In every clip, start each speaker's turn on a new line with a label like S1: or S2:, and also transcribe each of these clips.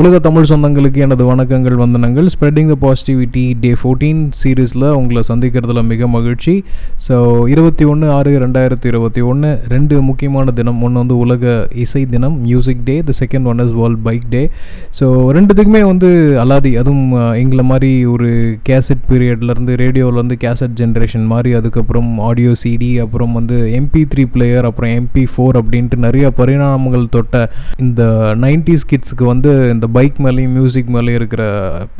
S1: உலக தமிழ் சொந்தங்களுக்கு எனது வணக்கங்கள் வந்தனங்கள். Spreading the positivity day fourteen சீரீஸில் உங்களை சந்திக்கிறதுல மிக மகிழ்ச்சி. ஸோ இருபத்தி ஒன்று ஆறு ரெண்டாயிரத்தி இருபத்தி ஒன்று ரெண்டு முக்கியமான தினம். ஒன்று வந்து உலக இசை தினம் music day the second one is world bike day so ரெண்டுத்துக்குமே வந்து அலாதி. அதுவும் எங்களை மாதிரி ஒரு கேசட் பீரியட்லேருந்து ரேடியோவிலேருந்து கேசட் ஜென்ரேஷன் மாதிரி. அதுக்கப்புறம் ஆடியோ சிடி அப்புறம் வந்து எம்பி த்ரீ பிளேயர் அப்புறம் எம்பி ஃபோர் அப்படின்ட்டு நிறைய பரிணாமங்கள் தொட்ட இந்த நைன்டிஸ் கிட்ஸுக்கு வந்து இந்த பைக் மேலேயும் மியூசிக் மேலேயும் இருக்கிற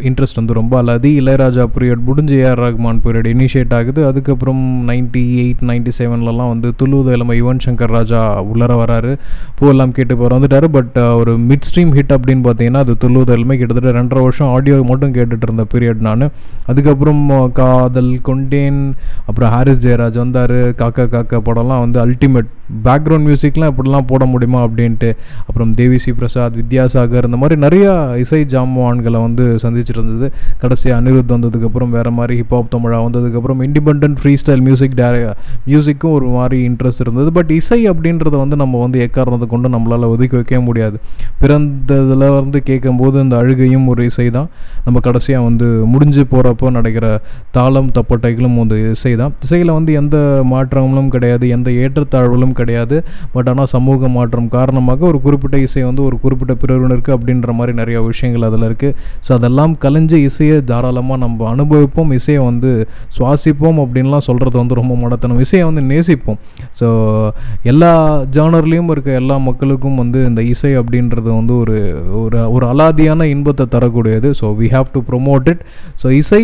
S1: இன்ட்ரெஸ்ட் வந்து ரொம்ப அல்லாது இளையராஜா பீரியட் முடிஞ்சு A R Rahman period initiate ஆகுது. அதுக்கப்புறம் நைன்டி எயிட் நைன்டி செவன்லலாம் வந்து துளுவது இளமை யுவன் சங்கர் ராஜா உள்ளர வராரு. பூவெல்லாம் கேட்டு போகிற வந்துட்டாரு. பட் ஒரு மிட் ஸ்ட்ரீம் ஹிட் அப்படின்னு பார்த்தீங்கன்னா அது துளுவது இளமை கிட்டத்தட்ட ரெண்டரை வருஷம் ஆடியோ மட்டும் கேட்டுட்டு இருந்த பீரியட் நான். அதுக்கப்புறம் காதல் கொண்டேன் அப்புறம் ஹாரிஸ் ஜெயராஜ் வந்தார். காக்கா காக்கா படம்லாம் வந்து அல்டிமேட் பேக்ரவுண்ட் மியூசிக்லாம் இப்படிலாம் போட முடியுமா அப்படின்ட்டு அப்புறம் தேவிஸ்ரீ பிரசாத் வித்யாசாகர் இந்த மாதிரி நிறையா இசை ஜாமான்களை வந்து சந்திச்சுட்டு இருந்தது கடைசி அனிருத் வந்ததுக்கப்புறம் வேறு மாதிரி ஹிப்ஹாப் தமிழா வந்ததுக்கப்புறம் இண்டிபெண்ட் ஃப்ரீ ஸ்டைல் மியூசிக் டேர மியூசிக்கும் ஒரு மாதிரி இன்ட்ரெஸ்ட் இருந்தது. பட் இசை அப்படின்றத வந்து நம்ம வந்து எக்காரணத்தை கொண்டு நம்மளால் ஒதுக்கி வைக்கவே முடியாது. பிறந்ததில் வந்து கேட்கும்போது இந்த அழுகையும் ஒரு இசை தான். நம்ம கடைசியாக வந்து முடிஞ்சு போகிறப்போ நடக்கிற தாளம் தப்பட்டைகளும் வந்து இசை தான். இசையில் வந்து எந்த மாற்றங்களும் கிடையாது எந்த ஏற்றத்தாழ்வுகளும் கிடையாது. பட் ஆனால் சமூக மாற்றம் காரணமாக ஒரு குறிப்பிட்ட இசை வந்து ஒரு குறிப்பிட்ட பிரிவினருக்கு அப்படின்ற மாதிரி நிறைய விஷயங்கள் அதில் இருக்குது ஸோ அதெல்லாம் கலைஞ்ச இசையை தாராளமாக நம்ம அனுபவிப்போம். இசையை வந்து சுவாசிப்போம் அப்படின்லாம் சொல்கிறது வந்து ரொம்ப மடத்தனம். இசையை வந்து நேசிப்போம். ஸோ எல்லா ஜானர்லேயும் இருக்க எல்லா மக்களுக்கும் வந்து இந்த இசை அப்படின்றது வந்து ஒரு ஒரு ஒரு அலாதியான இன்பத்தை தரக்கூடியது. So we have to promote it so இசை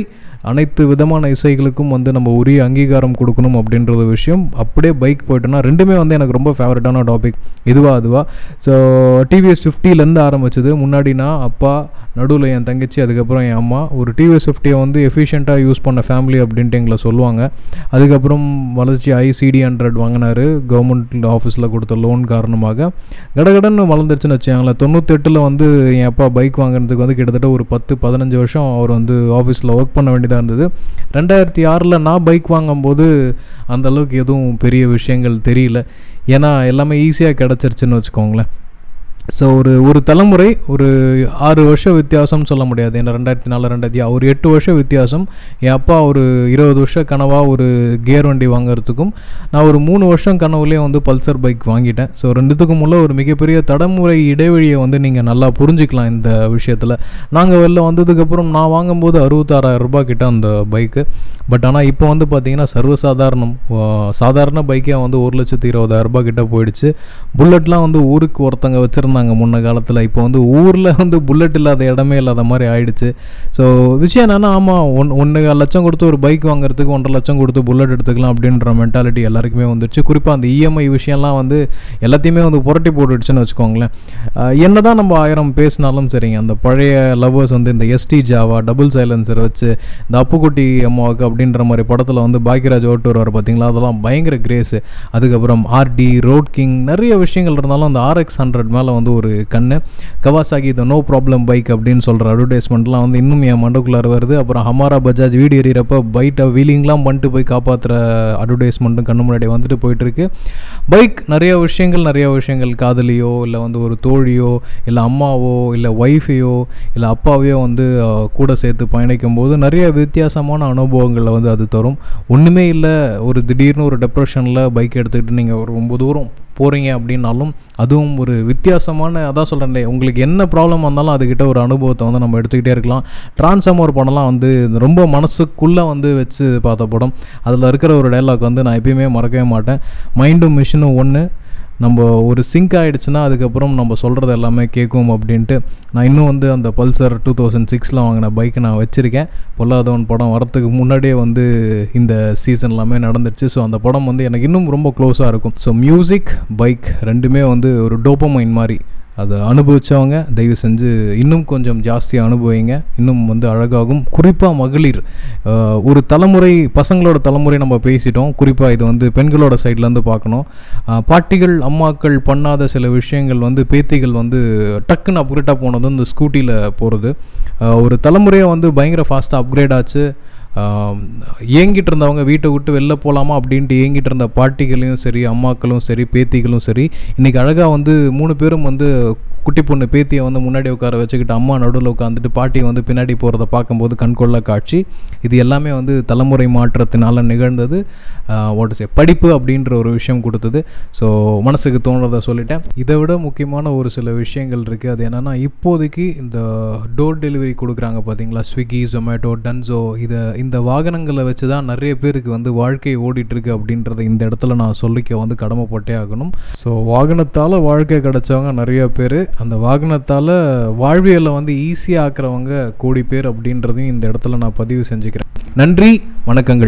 S1: அனைத்து விதமான இசைகளுக்கும் வந்து நம்ம உரிய அங்கீகாரம் கொடுக்கணும் அப்படின்றது விஷயம். அப்படியே பைக் போயிட்டோன்னா ரெண்டுமே வந்து எனக்கு ரொம்ப ஃபேவரட்டான டாபிக் இதுவா அதுவா? ஸோ டிவிஎஸ் ஃபிஃப்டிலேருந்து ஆரம்பிச்சது. முன்னாடி நான் அப்பா நடுவில் என் தங்கச்சி அதுக்கப்புறம் என் அம்மா. ஒரு டிவிஎஸ் ஃபிஃப்டியை வந்து எஃபிஷியண்ட்டாக யூஸ் பண்ண ஃபேமிலி அப்படின்ட்டு எங்களை சொல்லுவாங்க. அதுக்கப்புறம் வளர்ச்சி ஆகி சிடி ஹண்ட்ரட் வாங்கினார். கவர்மெண்ட் ஆஃபீஸில் கொடுத்த லோன் காரணமாக. கடகடன்னு வளர்ந்துருச்சுன்னு வச்சாங்களேன் தொண்ணூத்தெட்டில் வந்து என் அப்பா பைக் வாங்குறதுக்கு வந்து கிட்டத்தட்ட ஒரு பத்து பதினஞ்சு வருஷம் அவர் வந்து ஆஃபீஸில் ஒர்க் பண்ண வேண்டியதாக இருந்தது. ரெண்டாயிரத்தி ஆறில் நான் பைக் வாங்கும்போது அந்த அளவுக்கு எதுவும் பெரிய விஷயங்கள் தெரியல. ஏன்னா எல்லாமே ஈஸியாக கிடச்சிருச்சுன்னு வச்சுக்கோங்களேன். ஸோ ஒரு ஒரு தலைமுறை ஒரு ஆறு வருஷம் வித்தியாசம்னு சொல்ல முடியாது. ஏன்னா ரெண்டாயிரத்தி நாலு ரெண்டாயிரத்தி ஒரு எட்டு வருஷம் வித்தியாசம். என் அப்பா ஒரு இருபது வருஷம் கனவாக ஒரு கியர் வண்டி வாங்குறதுக்கும் நான் ஒரு மூணு வருஷம் கனவுலேயே வந்து பல்சர் பைக் வாங்கிட்டேன். ஸோ ரெண்டுத்துக்கும் உள்ள ஒரு மிகப்பெரிய தடமுறை இடைவெளியை வந்து நீங்கள் நல்லா புரிஞ்சுக்கலாம் இந்த விஷயத்தில். நாங்கள் வெளில வந்ததுக்கப்புறம் நான் வாங்கும்போது அறுபத்தாறாயிரம் ரூபாய் கிட்ட அந்த பைக்கு. பட் ஆனால் இப்போ வந்து பார்த்தீங்கன்னா சர்வசாதாரணம் சாதாரண பைக்கே வந்து ஒரு லட்சத்தி இருபதாயிரம் ரூபாய் கிட்ட போயிடுச்சு. புல்லட்லாம் வந்து ஊருக்கு ஒருத்தங்க இருந்தாங்க முன்ன காலத்தில். இப்போ வந்து ஊரில் வந்து புல்லட் இல்லாத இடமே இல்லாத மாதிரி ஆயிடுச்சு. ஸோ விஷயம் என்னென்னா ஆமாம் ஒன் ஒன்று லட்சம் கொடுத்து ஒரு பைக் வாங்குறதுக்கு ஒன்றரை லட்சம் கொடுத்து புல்லட் எடுத்துக்கலாம் அப்படின்ற மென்டாலிட்டி எல்லாருக்குமே வந்துடுச்சு குறிப்பாக அந்த இஎம்ஐ விஷயம்லாம் வந்து எல்லாத்தையுமே வந்து புரட்டி போட்டுடுச்சுன்னு வச்சுக்கோங்களேன். என்ன தான் நம்ம ஆயிரம் பேசினாலும் சரிங்க. அந்த பழைய லவ்வர்ஸ் வந்து இந்த எஸ்டி ஜாவா டபுள் சைலன்சர் வச்சு இந்த அப்புக்குட்டி அம்மாவுக்கு அப்படின்ற மாதிரி படத்தில் வந்து பாக்கியராஜ் ஓட்டு வருவார் பார்த்தீங்களா அதெல்லாம் பயங்கர கிரேஸு அதுக்கப்புறம் ஆர்டி ரோட் கிங் நிறைய விஷயங்கள் இருந்தாலும் அந்த ஆர்எக்ஸ் ஹண்ட்ரட் மேலே வந்து ஒரு கண்ணு. Kawasaki the no problem bike அப்படின்னு சொல்கிற அட்வர்டைஸ்மெண்ட்லாம் வந்து இன்னும் என் மண்டக்குள்ளார வருது. அப்புறம் ஹமாரா பஜாஜ் வீடு எறிகிறப்ப பைட்டை வீலிங்லாம் பண்ணிட்டு போய் காப்பாற்றுற அட்வர்டைஸ்மெண்ட்டும் கண்ணு முன்னாடி வந்துட்டு போயிட்டுருக்கு. பைக் நிறைய விஷயங்கள் நிறைய விஷயங்கள். காதலியோ இல்லை வந்து ஒரு தோழியோ இல்லை அம்மாவோ இல்லை ஒய்ஃபையோ இல்லை அப்பாவையோ வந்து கூட சேர்த்து பயணிக்கும் போது நிறைய வித்தியாசமான அனுபவங்களை வந்து அது தரும். ஒன்றுமே இல்லை ஒரு திடீர்னு ஒரு டெப்ரெஷனில் பைக் எடுத்துக்கிட்டு நீங்கள் ஒரு ரொம்ப தூரம் போகிறீங்க அப்படின்னாலும் அதுவும் ஒரு வித்தியாசம் வித்தியாசமான அதான் சொல்கிறேன் உங்களுக்கு என்ன ப்ராப்ளம் வந்தாலும் அதுக்கிட்ட ஒரு அனுபவத்தை வந்து நம்ம எடுத்துக்கிட்டே இருக்கலாம். ட்ரான்ஸ்ஃபார்மர் படம்லாம் வந்து ரொம்ப மனசுக்குள்ளே வந்து வச்சு பார்த்த படம். அதில் இருக்கிற ஒரு டைலாக் வந்து நான் எப்பயுமே மறக்கவே மாட்டேன். மைண்டும் மிஷினும் ஒன்று நம்ம ஒரு சிங்க் ஆகிடுச்சுன்னா அதுக்கப்புறம் நம்ம சொல்கிறது எல்லாமே கேட்கும் அப்படின்ட்டு நான் இன்னும் வந்து அந்த பல்சர் டூ தௌசண்ட் சிக்ஸில் வாங்கின பைக்கை நான் வச்சுருக்கேன். பொல்லாதவன் படம் வரத்துக்கு முன்னாடியே வந்து இந்த சீசன் எல்லாமே நடந்துருச்சு. ஸோ அந்த படம் வந்து எனக்கு இன்னும் ரொம்ப க்ளோஸாக இருக்கும். ஸோ மியூசிக் பைக் ரெண்டுமே வந்து ஒரு டோப்பமைன் மாதிரி அதை அனுபவித்தவங்க தயவு செஞ்சு இன்னும் கொஞ்சம் ஜாஸ்தியாக அனுபவிங்க. இன்னும் வந்து அழகாகும் குறிப்பாக மகளிர். ஒரு தலைமுறை பசங்களோட தலைமுறை நம்ம பேசிட்டோம். குறிப்பாக இது வந்து பெண்களோட சைட்லேருந்து பார்க்கணும். பாட்டிகள் அம்மாக்கள் பண்ணாத சில விஷயங்கள் வந்து பேத்திகள் வந்து டக்குன்னு அப்கிரேட்டாக போனது இந்த ஸ்கூட்டியில் போகிறது ஒரு தலைமுறையாக வந்து பயங்கர ஃபாஸ்ட்டாக அப்கிரேட் ஆச்சு. ஏங்கிட்டு இருந்தவங்க வீட்டை விட்டு வெளில போகலாமா அப்படின்ட்டு ஏங்கிட்டு இருந்த பாட்டிகளையும் சரி அம்மாக்களும் சரி பேத்திகளும் சரி இன்றைக்கி அழகாக வந்து மூணு பேரும் வந்து குட்டி பொண்ணு பேத்தியை வந்து முன்னாடி உட்கார வச்சுக்கிட்டு அம்மா நடுவில் உட்காந்துட்டு பாட்டி வந்து பின்னாடி போகிறத பார்க்கும்போது கண்கொள்ள காட்சி. இது எல்லாமே வந்து தலைமுறை மாற்றத்தினால் நிகழ்ந்தது. ஓட்டு படிப்பு அப்படின்ற ஒரு விஷயம் கொடுத்தது. ஸோ மனசுக்கு தோணுறதை சொல்லிட்டேன். இதை விட முக்கியமான ஒரு சில விஷயங்கள் இருக்குது அது என்னென்னா இப்போதைக்கு இந்த டோர் டெலிவரி கொடுக்குறாங்க பார்த்தீங்களா ஸ்விக்கி ஜொமேட்டோ டன்சோ இதை இந்த வாகனங்களை வச்சு தான் நிறைய பேருக்கு வந்து வாழ்க்கை ஓடிட்டுருக்கு அப்படின்றத இந்த இடத்துல நான் சொல்லிக்க வந்து கடமைப்பட்டே ஆகணும். ஸோ வாகனத்தால் வாழ்க்கை கிடச்சவங்க நிறைய பேர். அந்த வாகனத்தால் வாழ்வியலை வந்து ஈஸியாக ஆக்குறவங்க கோடி பேர் அப்படின்றதையும் இந்த இடத்துல நான் பதிவு செஞ்சுக்கிறேன். நன்றி வணக்கங்கள்.